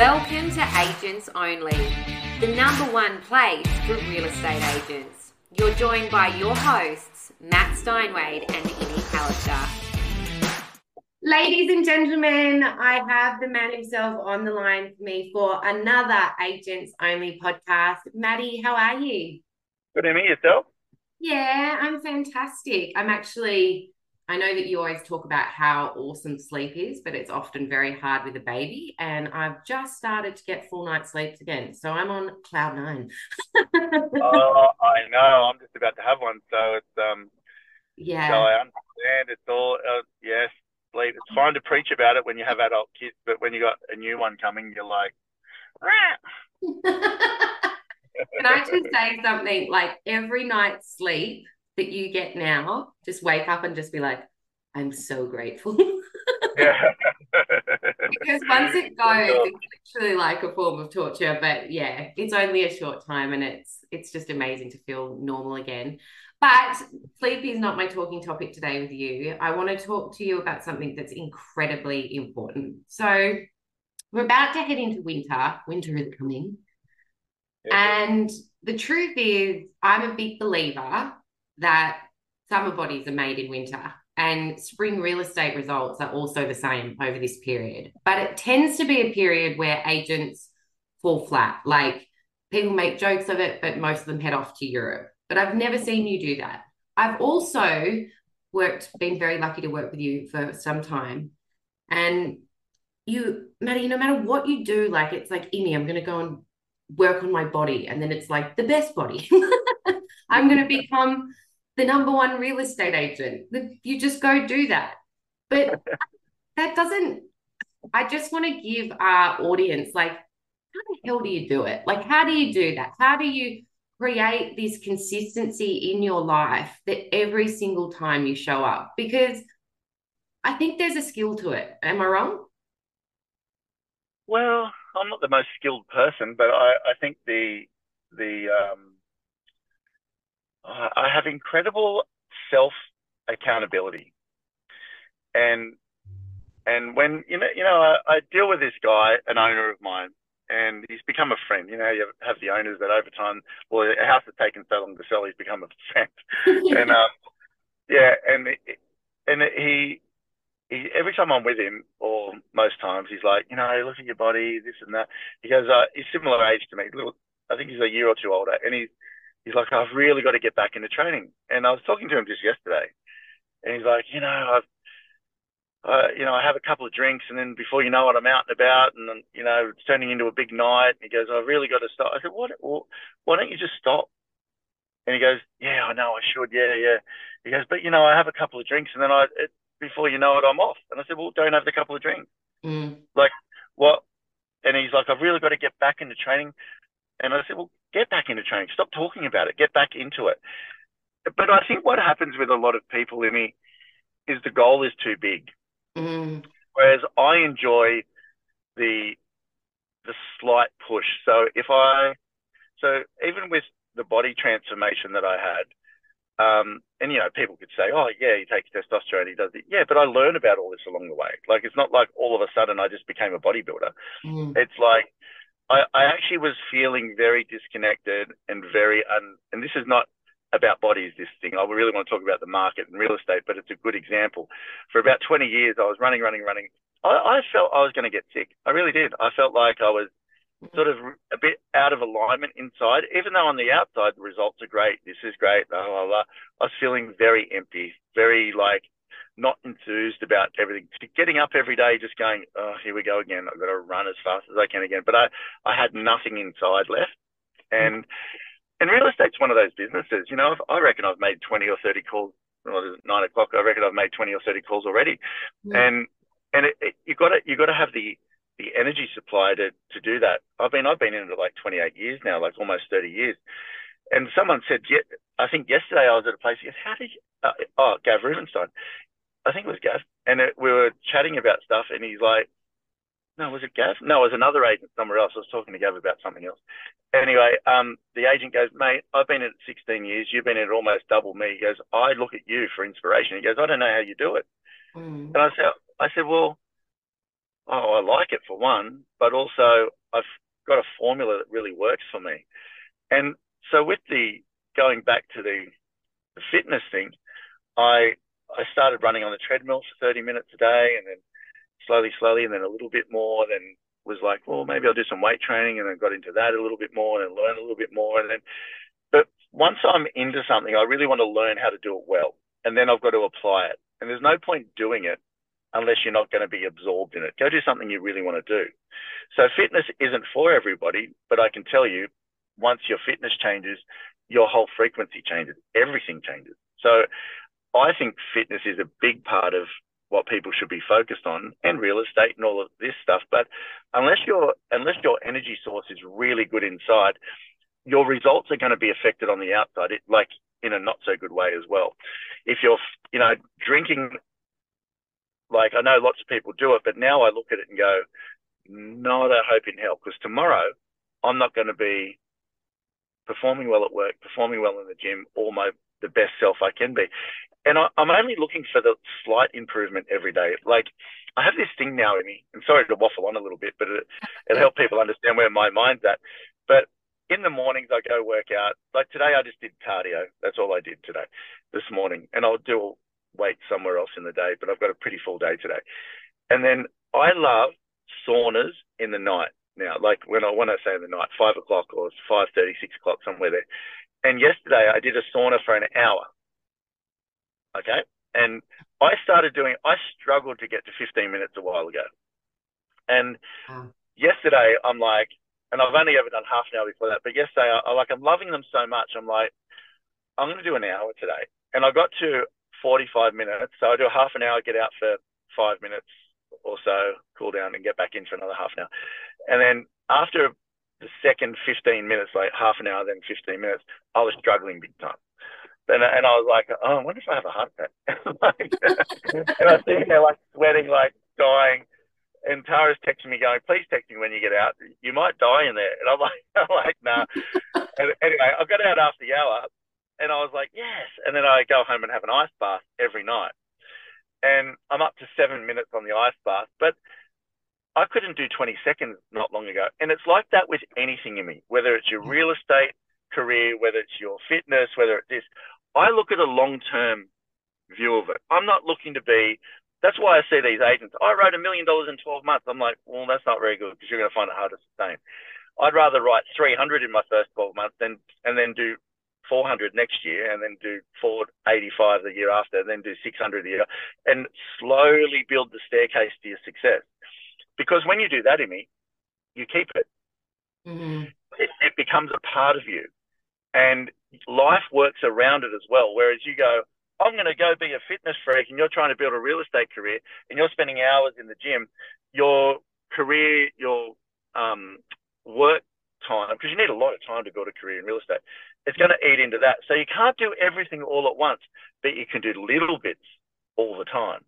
Welcome to Agents Only, the number one place for real estate agents. You're joined by your hosts, Matt Steinwede and Imi Hallister. Ladies and gentlemen, I have the man himself on the line for me for another Agents Only podcast. Maddie, how are you? Good, Imi, yourself? Yeah, I'm fantastic. I'm actually I know that you always talk about how awesome sleep is, but it's often very hard with a baby. And I've just started to get full night sleeps again. So I'm on cloud nine. oh, I know. I'm just about to have one. So it's, um, yeah. So I understand. It's all, uh, yes, sleep. It's fine to preach about it when you have adult kids, but when you got a new one coming, you're like, Can I just say something? Like every night's sleep, that you get now, just wake up and just be like, I'm so grateful. because once it goes, it's literally like a form of torture. But yeah, it's only a short time and it's it's just amazing to feel normal again. But sleep is not my talking topic today with you. I want to talk to you about something that's incredibly important. So we're about to head into winter. Winter is coming. Yeah. And the truth is, I'm a big believer that summer bodies are made in winter and spring real estate results are also the same over this period. But it tends to be a period where agents fall flat. Like people make jokes of it, but most of them head off to Europe. But I've never seen you do that. I've also worked, been very lucky to work with you for some time. And you, Maddie, no matter what you do, like it's like, Imi, I'm going to go and work on my body. And then it's like the best body. I'm going to become the number one real estate agent. You just go do that. But that doesn't, I just want to give our audience, like, how the hell do you do it? Like, how do you do that? How do you create this consistency in your life that every single time you show up? Because I think there's a skill to it. Am I wrong? Well, I'm not the most skilled person, but I, I think the the um, I have incredible self accountability, and and when you know you know I, I, deal with this guy, an owner of mine, and he's become a friend. You know, you have the owners that over time, well, a house has taken so long to sell, he's become a friend, and um, yeah, and and he. He, every time I'm with him, or most times, he's like, you know, look at your body, this and that. He goes, uh, he's similar age to me, little, I think he's a year or two older, and he's he's like, I've really got to get back into training. And I was talking to him just yesterday, and he's like, you know, I've, uh, you know, I have a couple of drinks, and then before you know it, I'm out and about, and you know, it's turning into a big night. And he goes, I've really got to stop. I said, what? Well, why don't you just stop? And he goes, Yeah, I know, I should. Yeah, yeah. He goes, but you know, I have a couple of drinks, and then I, it, before you know it, I'm off. And I said, Well, don't have the couple of drinks. Mm. Like, what? And he's like, I've really got to get back into training. And I said, Well, get back into training. Stop talking about it. Get back into it. But I think what happens with a lot of people, me is the goal is too big. Mm. Whereas I enjoy the the slight push. So if I so even with the body transformation that I had, um, and you know, people could say, "Oh, yeah, he takes testosterone, he does it." Yeah, but I learned about all this along the way. Like it's not like all of a sudden I just became a bodybuilder. Mm. It's like I, I actually was feeling very disconnected and very un, and this is not about bodies, this thing. I really want to talk about the market and real estate, but it's a good example. For about 20 years, I was running, running, running. I, I felt I was going to get sick. I really did. I felt like I was sort of a bit out of alignment inside, even though on the outside the results are great. This is great. Blah, blah, blah. I was feeling very empty, very like not enthused about everything. Getting up every day, just going, oh, here we go again. I've got to run as fast as I can again. But I, I had nothing inside left. And, and real estate's one of those businesses. You know, I reckon I've made 20 or 30 calls. Well, it's nine o'clock. I reckon I've made 20 or 30 calls already. Yeah. And, and it, it, you got to, you got to have the, the energy supply to, to do that. I've been, I've been in it like 28 years now, like almost 30 years. And someone said, yeah, I think yesterday I was at a place. He goes, how did you, uh, oh, Gav Rubinstein. I think it was Gav, and it, we were chatting about stuff, and he's like, "No, was it Gav? No, it was another agent somewhere else. I was talking to Gav about something else." Anyway, um, the agent goes, "Mate, I've been in it 16 years. You've been in it almost double me." He goes, "I look at you for inspiration." He goes, "I don't know how you do it," mm. and I said, "I said, well." oh, I like it for one, but also I've got a formula that really works for me. And so with the going back to the, the fitness thing, I I started running on the treadmill for 30 minutes a day and then slowly, slowly, and then a little bit more, then was like, well, maybe I'll do some weight training, and I got into that a little bit more and learn a little bit more, and then. But once I'm into something, I really want to learn how to do it well, and then I've got to apply it. And there's no point doing it unless you're not going to be absorbed in it. Go do something you really want to do. So fitness isn't for everybody, but I can tell you, once your fitness changes, your whole frequency changes. Everything changes. So I think fitness is a big part of what people should be focused on and real estate and all of this stuff. But unless your unless your energy source is really good inside, your results are going to be affected on the outside, it, like in a not so good way as well. If you're, you know, drinking, like I know lots of people do it, but now I look at it and go, not a hope in hell, because tomorrow I'm not going to be performing well at work, performing well in the gym, or my the best self I can be and I, am only looking for the slight improvement every day. Like I have this thing now in me, and sorry to waffle on a little bit, but it, it help people understand where my mind's at. But in the mornings, I go work out. Like today, I just did cardio. That's all I did today, this morning, and I'll do weight somewhere else in the day. But I've got a pretty full day today. And then I love saunas in the night now. Like when I when I say in the night, five o'clock or five thirty, six o'clock, somewhere there. And yesterday, I did a sauna for an hour Okay. And I started doing, I struggled to get to 15 minutes a while ago. And mm. yesterday, I'm like, and I've only ever done half an hour before that, but yesterday, I, I like, I'm loving them so much. I'm like, I'm going to do an hour today. And I got to 45 minutes. So I do a half an hour, get out for five minutes or so, cool down and get back in for another half an hour. And then after the second 15 minutes, like half an hour, then 15 minutes, I was struggling big time. And, and I was like, oh, I wonder if I have a heart attack. like, and I was sitting there like sweating, like dying. And Tara's texting me going, please text me when you get out. You might die in there. And I'm like, I'm like, nah. and anyway, I got out after the hour and I was like, yes. And then I go home and have an ice bath every night. And I'm up to seven minutes on the ice bath. But I couldn't do 20 seconds not long ago. And it's like that with anything in me, whether it's your mm. real estate career, whether it's your fitness, whether it's this. I look at a long term view of it. I'm not looking to be. That's why I see these agents. I wrote a million dollars in 12 months. I'm like, well, that's not very good because you're going to find it hard to sustain. I'd rather write 300 in my first 12 months than and then do 400 next year and then do 485 the year after and then do 600 a year and slowly build the staircase to your success. Because when you do that, Imi, you keep it. Mm-hmm. it. It becomes a part of you. And life works around it as well. Whereas you go, I'm going to go be a fitness freak and you're trying to build a real estate career and you're spending hours in the gym, your career, your um, work time, because you need a lot of time to build a career in real estate, it's going to eat into that. So you can't do everything all at once, but you can do little bits all the time.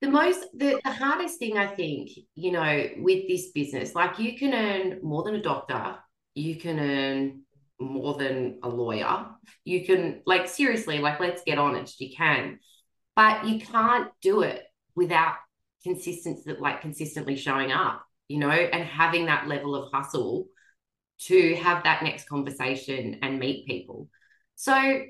The most, the, the hardest thing I think, you know, with this business, like you can earn more than a doctor, you can earn more than a lawyer. You can, like, seriously, like, let's get honest, you can, but you can't do it without consistency, that like, consistently showing up, you know, and having that level of hustle to have that next conversation and meet people. So,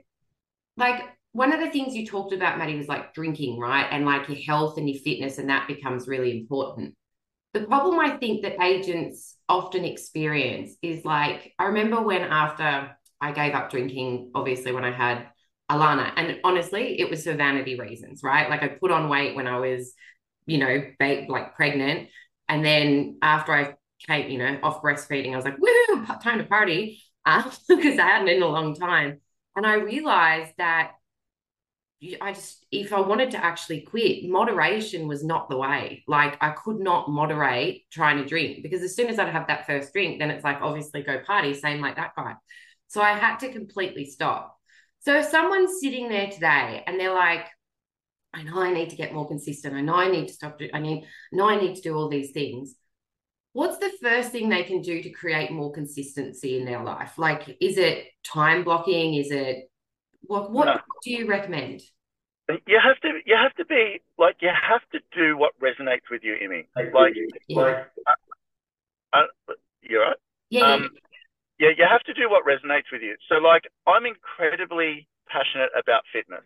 like, one of the things you talked about, Maddie, was like drinking, right? And like your health and your fitness, and that becomes really important. The problem I think that agents often experience is like, I remember when after I gave up drinking, obviously, when I had Alana, and honestly, it was for vanity reasons, right? Like I put on weight when I was, you know, like pregnant. And then after I came, you know, off breastfeeding, I was like, woo, time to party uh, because I hadn't in a long time. And I realized that I just, if I wanted to actually quit, moderation was not the way. Like I could not moderate trying to drink because as soon as I'd have that first drink, then it's like obviously go party, same like that guy. So I had to completely stop. So if someone's sitting there today and they're like, I know I need to get more consistent. I know I need to stop. I mean, I know I need to do all these things. What's the first thing they can do to create more consistency in their life? Like, is it time blocking? Is it what what no. do you recommend? you have to you have to be like you have to do what resonates with you, Emmy. Like yeah. like uh, uh, you're right. Yeah. Um, yeah, you have to do what resonates with you. So like I'm incredibly passionate about fitness.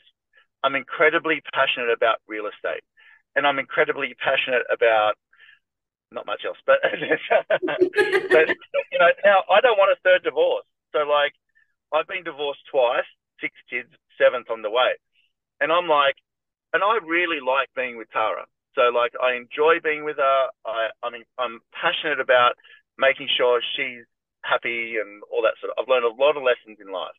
I'm incredibly passionate about real estate, and I'm incredibly passionate about not much else. But, but you know, now I don't want a third divorce. So like, I've been divorced twice, six kids, seventh on the way, and I'm like, and I really like being with Tara. So like, I enjoy being with her. I I mean, I'm passionate about making sure she's happy and all that sort of. I've learned a lot of lessons in life.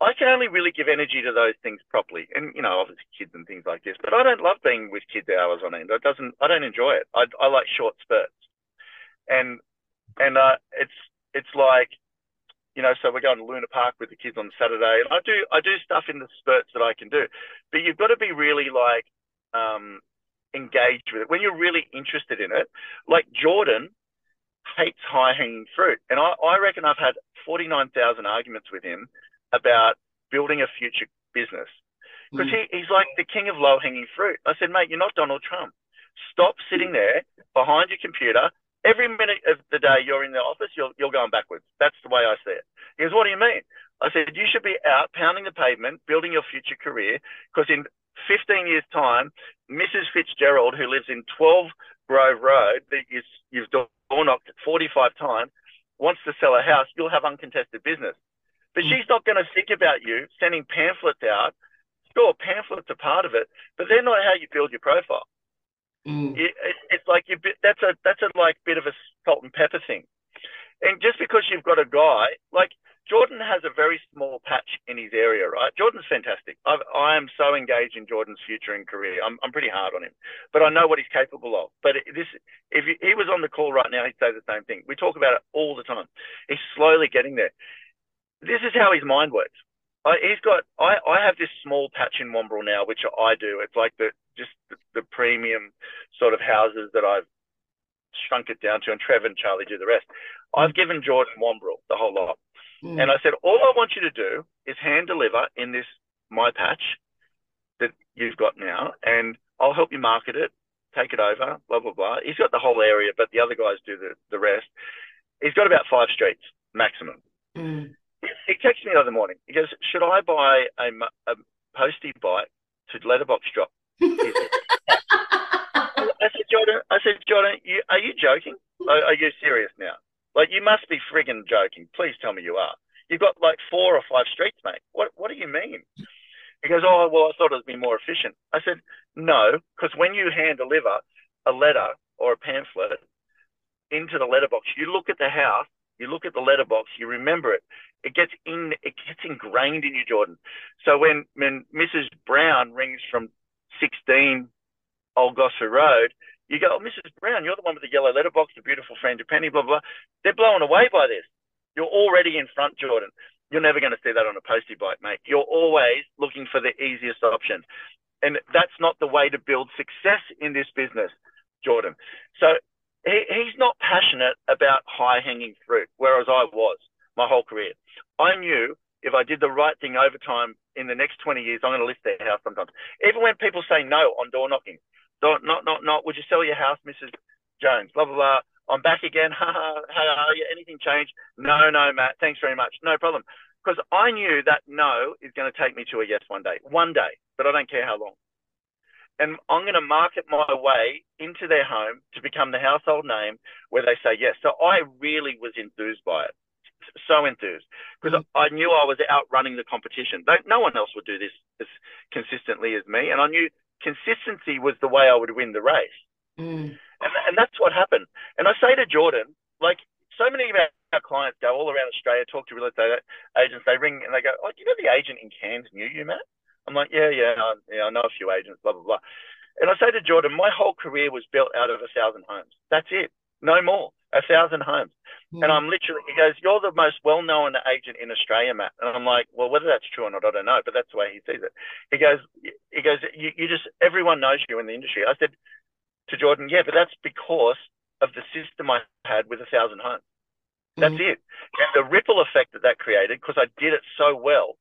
I can only really give energy to those things properly, and you know, obviously kids and things like this. But I don't love being with kids hours on end. It doesn't. I don't enjoy it. I, I like short spurts, and and uh, it's it's like, you know, so we're going to Luna Park with the kids on Saturday, and I do I do stuff in the spurts that I can do, but you've got to be really like um, engaged with it when you're really interested in it. Like Jordan hates high hanging fruit, and I, I reckon I've had forty nine thousand arguments with him about building a future business because mm. he, he's like the king of low hanging fruit. I said, mate, you're not Donald Trump. Stop sitting there behind your computer. Every minute of the day you're in the office, you're, you're going backwards. That's the way I see it. He goes, what do you mean? I said, you should be out pounding the pavement, building your future career, because in 15 years' time, Mrs. Fitzgerald, who lives in 12 Grove Road, that you, you've door knocked 45 times, wants to sell a house, you'll have uncontested business. But mm. she's not going to think about you sending pamphlets out. Sure, pamphlets are part of it, but they're not how you build your profile. Mm. It, it, it's like you that's a that's a like bit of a salt and pepper thing. And just because you've got a guy like Jordan has a very small patch in his area, right? Jordan's fantastic. I've, I am so engaged in Jordan's future and career. I'm, I'm pretty hard on him, but I know what he's capable of. But this, if he was on the call right now, he'd say the same thing. We talk about it all the time. He's slowly getting there this is how his mind works. I, he's got. I, I have this small patch in Wamberal now, which I do. It's like the just the, the premium sort of houses that I've shrunk it down to, and Trevor and Charlie do the rest. I've given Jordan Wamberal the whole lot, mm. and I said, all I want you to do is hand deliver in this my patch that you've got now, and I'll help you market it, take it over, blah blah blah. He's got the whole area, but the other guys do the the rest. He's got about five streets maximum. Mm he texted me the other morning. He goes, "Should I buy a, a postie bike to letterbox drop?" I said, Jordan. I said, Jordan, you, are you joking? Are, are you serious now? Like, you must be frigging joking. Please tell me you are. You've got like four or five streets, mate. What What do you mean? He goes, Oh, well, I thought it would be more efficient. I said, No, because when you hand deliver a letter or a pamphlet into the letterbox, you look at the house you look at the letterbox, you remember it. It gets in, it gets ingrained in you, Jordan. So when when Mrs. Brown rings from 16 Old Gosford Road, you go, oh, Mrs. Brown, you're the one with the yellow letterbox, the beautiful friend, frangipani, blah, blah, blah. They're blown away by this. You're already in front, Jordan. You're never going to see that on a postie bike, mate. You're always looking for the easiest option. And that's not the way to build success in this business, Jordan. So he, he's not passionate about high hanging fruit, whereas I was my whole career. I knew if I did the right thing over time in the next 20 years, I'm going to list their house sometimes. Even when people say no on door knocking, don't, not, not, not, would you sell your house, Mrs. Jones? Blah, blah, blah. I'm back again. Ha ha. How are you? Anything changed? No, no, Matt. Thanks very much. No problem. Because I knew that no is going to take me to a yes one day. One day. But I don't care how long and I'm going to market my way into their home to become the household name where they say yes. So I really was enthused by it, so enthused because mm-hmm. I knew I was outrunning the competition. No one else would do this as consistently as me, and I knew consistency was the way I would win the race. Mm. And, and that's what happened. And I say to Jordan, like so many of our clients go all around Australia, talk to real estate agents, they ring and they go, "Oh, do you know the agent in Cairns knew you, Matt?" I'm like, yeah, yeah, I, yeah, I know a few agents, blah, blah, blah. And I say to Jordan, my whole career was built out of a thousand homes. That's it. No more. A thousand homes. Mm. And I'm literally, he goes, you're the most well-known agent in Australia, Matt. And I'm like, well, whether that's true or not, I don't know, but that's the way he sees it. He goes, he goes, you, you just, everyone knows you in the industry. I said to Jordan, yeah, but that's because of the system I had with a thousand homes. That's mm. it. And the ripple effect that that created, because I did it so well,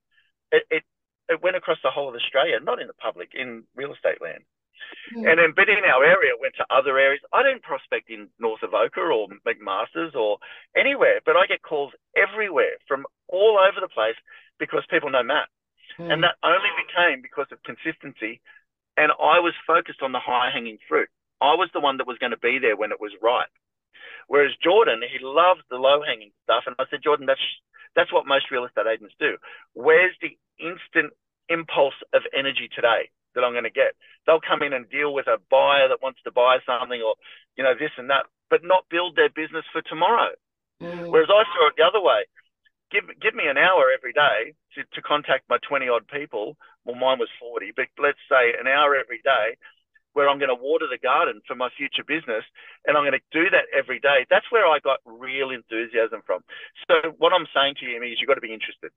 it, it it went across the whole of Australia, not in the public, in real estate land. Mm. And then, but in our area, went to other areas. I don't prospect in North Avoca or McMaster's or anywhere, but I get calls everywhere from all over the place because people know Matt. Mm. And that only became because of consistency. And I was focused on the high hanging fruit. I was the one that was going to be there when it was ripe. Whereas Jordan, he loved the low hanging stuff. And I said, Jordan, that's that's what most real estate agents do. Where's the instant impulse of energy today that I'm going to get? They'll come in and deal with a buyer that wants to buy something or, you know, this and that, but not build their business for tomorrow. Mm. Whereas I saw it the other way. Give, give me an hour every day to, to contact my 20 odd people. Well, mine was 40, but let's say an hour every day where I'm going to water the garden for my future business and I'm going to do that every day. That's where I got real enthusiasm from. So what I'm saying to you is you've got to be interested.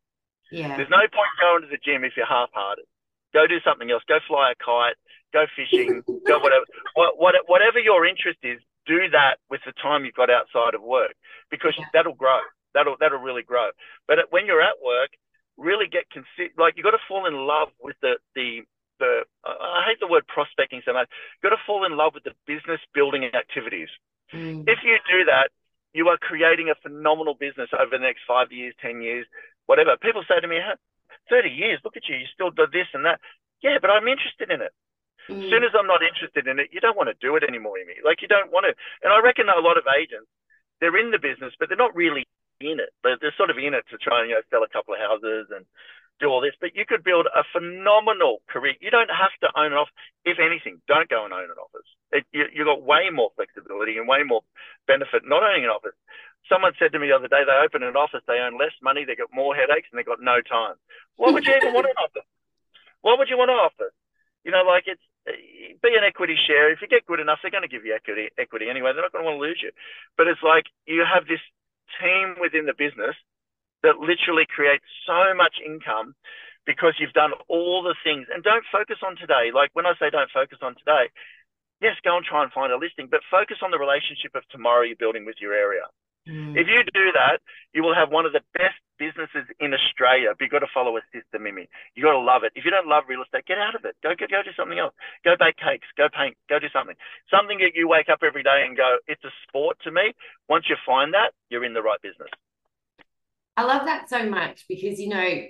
Yeah. There's no point going to the gym if you're half-hearted. Go do something else. Go fly a kite. Go fishing. go whatever. What, what, whatever your interest is, do that with the time you've got outside of work because yeah. that'll grow. That'll that'll really grow. But when you're at work, really get consi- like you got to fall in love with the the the I hate the word prospecting so much. You've got to fall in love with the business building activities. Mm. If you do that, you are creating a phenomenal business over the next five years, ten years, whatever. People say to me, "30 years, look at you, you still do this and that." Yeah, but I'm interested in it. Mm. As soon as I'm not interested in it, you don't want to do it anymore, Amy. Like you don't want to. And I reckon a lot of agents, they're in the business, but they're not really in it. They're, they're sort of in it to try and you know sell a couple of houses and do all this, but you could build a phenomenal career. You don't have to own an office. If anything, don't go and own an office. It, you, you've got way more flexibility and way more benefit not owning an office. Someone said to me the other day, they open an office, they earn less money, they got more headaches, and they got no time. Why would you even want an office? Why would you want an office? You know, like it's be an equity share. If you get good enough, they're going to give you equity equity anyway. They're not going to want to lose you. But it's like you have this team within the business that literally creates so much income because you've done all the things. And don't focus on today. Like when I say don't focus on today, yes, go and try and find a listing, but focus on the relationship of tomorrow you're building with your area. Mm. If you do that, you will have one of the best businesses in Australia. But you've got to follow a system, Mimi. You've got to love it. If you don't love real estate, get out of it. Go, go, go do something else. Go bake cakes. Go paint. Go do something. Something that you wake up every day and go, it's a sport to me. Once you find that, you're in the right business. I love that so much because, you know,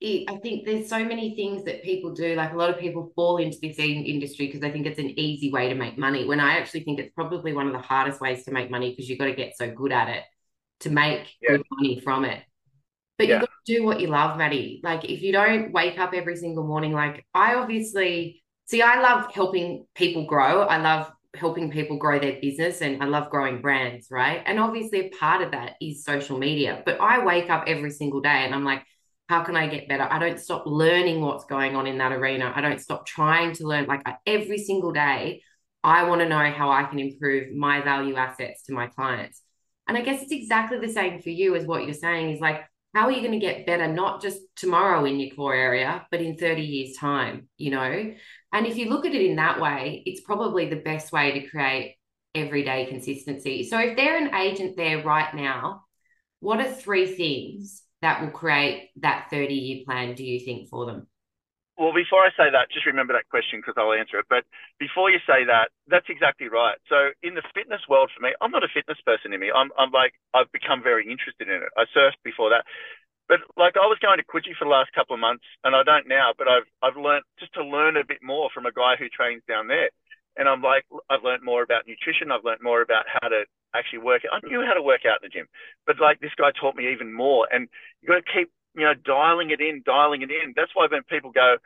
it, I think there's so many things that people do. Like a lot of people fall into this industry because they think it's an easy way to make money. When I actually think it's probably one of the hardest ways to make money because you've got to get so good at it to make yeah. good money from it. But yeah. you've got to do what you love, Maddie. Like if you don't wake up every single morning, like I obviously see, I love helping people grow. I love helping people grow their business and I love growing brands, right? And obviously a part of that is social media. But I wake up every single day and I'm like, how can I get better? I don't stop learning what's going on in that arena. I don't stop trying to learn. Like every single day, I want to know how I can improve my value assets to my clients. And I guess it's exactly the same for you as what you're saying is like, how are you going to get better, not just tomorrow in your core area, but in 30 years' time, you know? And if you look at it in that way, it's probably the best way to create everyday consistency. So if they're an agent there right now, what are three things that will create that 30 year plan, do you think, for them? Well, before I say that, just remember that question because I'll answer it. But before you say that, that's exactly right. So in the fitness world for me, I'm not a fitness person in me. I'm, I'm like, I've become very interested in it. I surfed before that. But like I was going to Coogee for the last couple of months, and I don't now, but I've I've learned just to learn a bit more from a guy who trains down there. And I'm like, I've learned more about nutrition. I've learned more about how to actually work. I knew how to work out in the gym, but like this guy taught me even more. And you've got to keep, you know, dialing it in, dialing it in. That's why when people go,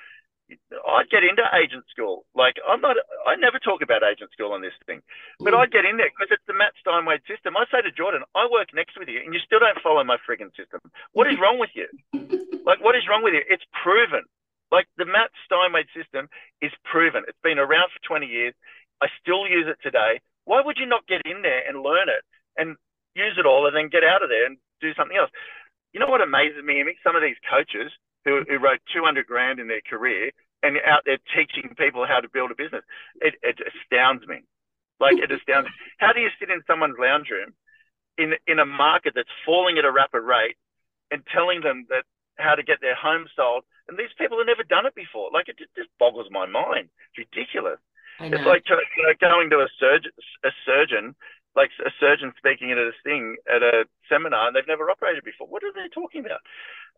I'd get into agent school. Like I'm not, I never talk about agent school on this thing, but mm. I'd get in there because it's the Matt Steinwede system. I say to Jordan, I work next with you, and you still don't follow my frigging system. What is wrong with you? like, what is wrong with you? It's proven. Like the Matt Steinwede system is proven. It's been around for 20 years. I still use it today. Why would you not get in there and learn it and use it all and then get out of there and do something else? You know what amazes me, Amy? Some of these coaches who, who wrote 200 grand in their career and out there teaching people how to build a business. It, it astounds me. Like it astounds me. How do you sit in someone's lounge room in, in a market that's falling at a rapid rate and telling them that how to get their home sold And these people have never done it before. Like it just, boggles my mind. It's ridiculous. It's like to, you know, going to a surgeon, a surgeon, like a surgeon speaking at a thing at a seminar, and they've never operated before. What are they talking about?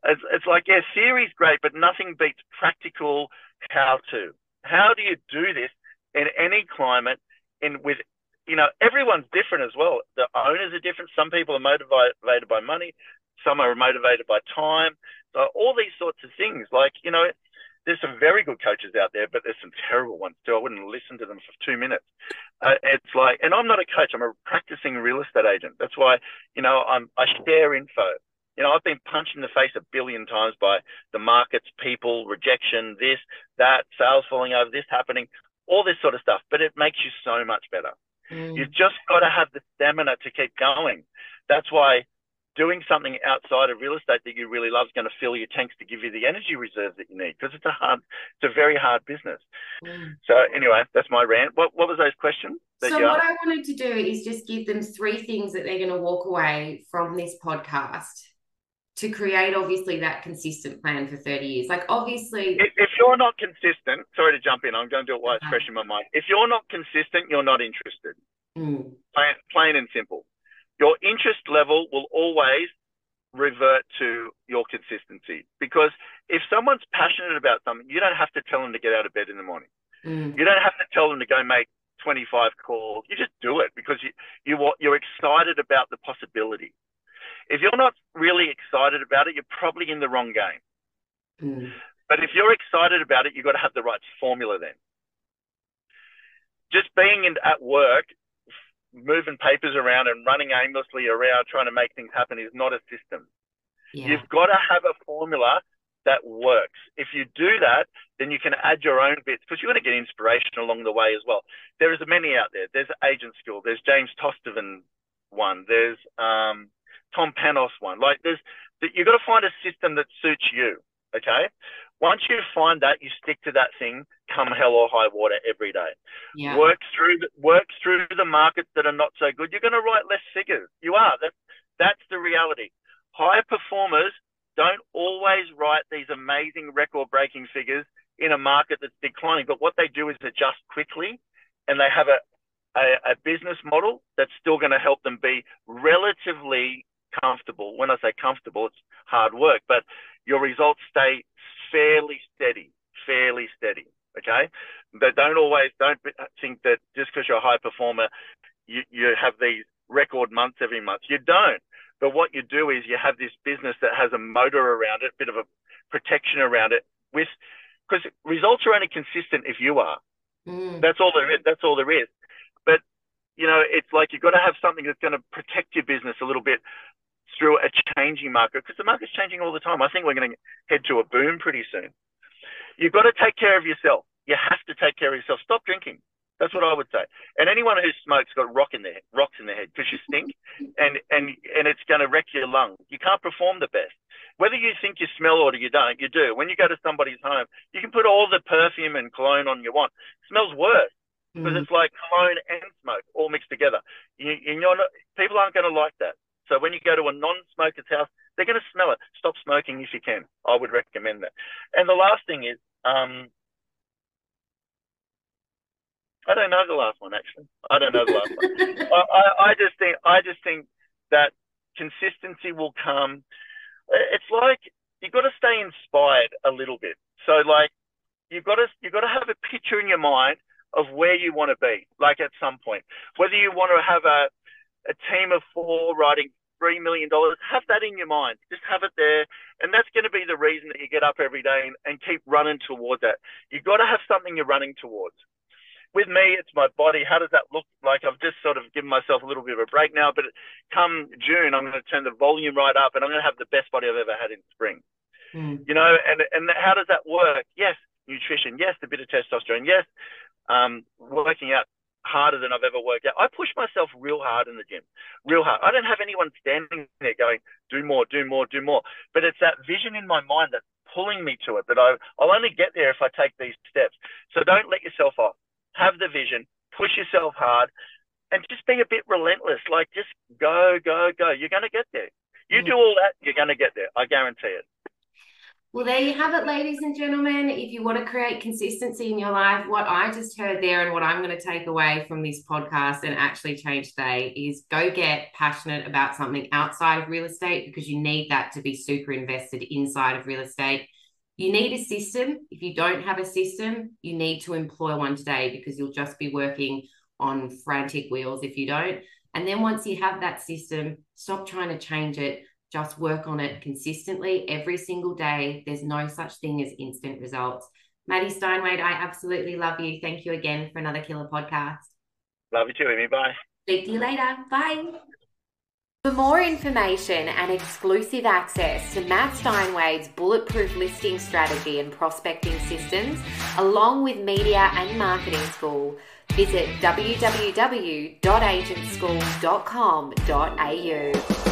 It's, it's like, yeah, theory's great, but nothing beats practical how to. How do you do this in any climate? In with, you know, everyone's different as well. The owners are different. Some people are motivated by money. Some are motivated by time. So all these sorts of things, like you know, there's some very good coaches out there, but there's some terrible ones too. I wouldn't listen to them for two minutes. Uh, it's like, and I'm not a coach. I'm a practicing real estate agent. That's why, you know, I'm, I share info. You know, I've been punched in the face a billion times by the markets, people, rejection, this, that, sales falling over, this happening, all this sort of stuff. But it makes you so much better. Mm. You've just got to have the stamina to keep going. That's why doing something outside of real estate that you really love is going to fill your tanks to give you the energy reserve that you need because it's a hard, it's a very hard business. Mm. So anyway, that's my rant. What what was those questions? So what asked? I wanted to do is just give them three things that they're going to walk away from this podcast to create obviously that consistent plan for 30 years like obviously if, if you're not consistent sorry to jump in i'm going to do it while it's fresh in my mind if you're not consistent you're not interested mm. plain, plain and simple your interest level will always revert to your consistency because if someone's passionate about something, you don't have to tell them to get out of bed in the morning. Mm. You don't have to tell them to go make 25 calls. You just do it because you, you you're excited about the possibility. If you're not really excited about it, you're probably in the wrong game. Mm. But if you're excited about it, you've got to have the right formula then. Just being in, at work moving papers around and running aimlessly around trying to make things happen is not a system. Yeah. You've got to have a formula that works. If you do that, then you can add your own bits because you're going to get inspiration along the way as well. There is many out there. There's Agent School. There's James Tosteven one. There's um, Tom Panos one. Like there's, you've got to find a system that suits you. Okay. Once you find that, you stick to that thing, come hell or high water every day. Yeah. Work through the, work through the markets that are not so good. You're going to write less figures. You are. That, that's the reality. High performers don't always write these amazing record-breaking figures in a market that's declining. But what they do is adjust quickly, and they have a a, a business model that's still going to help them be relatively comfortable. When I say comfortable, it's hard work, but your results stay fairly steady, fairly steady. Okay, but don't always don't think that just because you're a high performer, you, you have these record months every month. You don't. But what you do is you have this business that has a motor around it, a bit of a protection around it, with because results are only consistent if you are. Mm. That's all there is. That's all there is. But you know, it's like you've got to have something that's going to protect your business a little bit through a changing market because the market's changing all the time. I think we're going to head to a boom pretty soon. You've got to take care of yourself. You have to take care of yourself. Stop drinking. That's what I would say. And anyone who smokes got rock in their rocks in their head because you stink, and and and it's going to wreck your lungs. You can't perform the best. Whether you think you smell or you don't, you do. When you go to somebody's home, you can put all the perfume and cologne on you want. It smells worse because mm. it's like cologne and smoke all mixed together. You, you're not, people aren't going to like that. So when you go to a non-smoker's house, they're going to smell it. Stop smoking if you can. I would recommend that. And the last thing is, um, I don't know the last one actually. I don't know the last one. I, I, I just think I just think that consistency will come. It's like you've got to stay inspired a little bit. So like you've got to you've got to have a picture in your mind of where you want to be. Like at some point, whether you want to have a a team of four riding $3 million, have that in your mind. Just have it there. And that's going to be the reason that you get up every day and, and keep running towards that. You've got to have something you're running towards. With me, it's my body. How does that look like? I've just sort of given myself a little bit of a break now, but come June, I'm going to turn the volume right up and I'm going to have the best body I've ever had in spring. Mm. You know, and, and how does that work? Yes, nutrition. Yes, a bit of testosterone. Yes, um, working out harder than I've ever worked out. I push myself real hard in the gym, real hard. I don't have anyone standing there going, do more, do more, do more. But it's that vision in my mind that's pulling me to it that I, I'll only get there if I take these steps. So don't let yourself off. Have the vision, push yourself hard, and just be a bit relentless. Like just go, go, go. You're going to get there. You mm. do all that, you're going to get there. I guarantee it. Well, there you have it, ladies and gentlemen. If you want to create consistency in your life, what I just heard there and what I'm going to take away from this podcast and actually change today is go get passionate about something outside of real estate because you need that to be super invested inside of real estate. You need a system. If you don't have a system, you need to employ one today because you'll just be working on frantic wheels if you don't. And then once you have that system, stop trying to change it just work on it consistently every single day. There's no such thing as instant results. Matty Steinwede, I absolutely love you. Thank you again for another killer podcast. Love you too, Amy. Bye. Speak to you later. Bye. For more information and exclusive access to Matt Steinwede's bulletproof listing strategy and prospecting systems, along with media and marketing school, visit www.agentschool.com.au.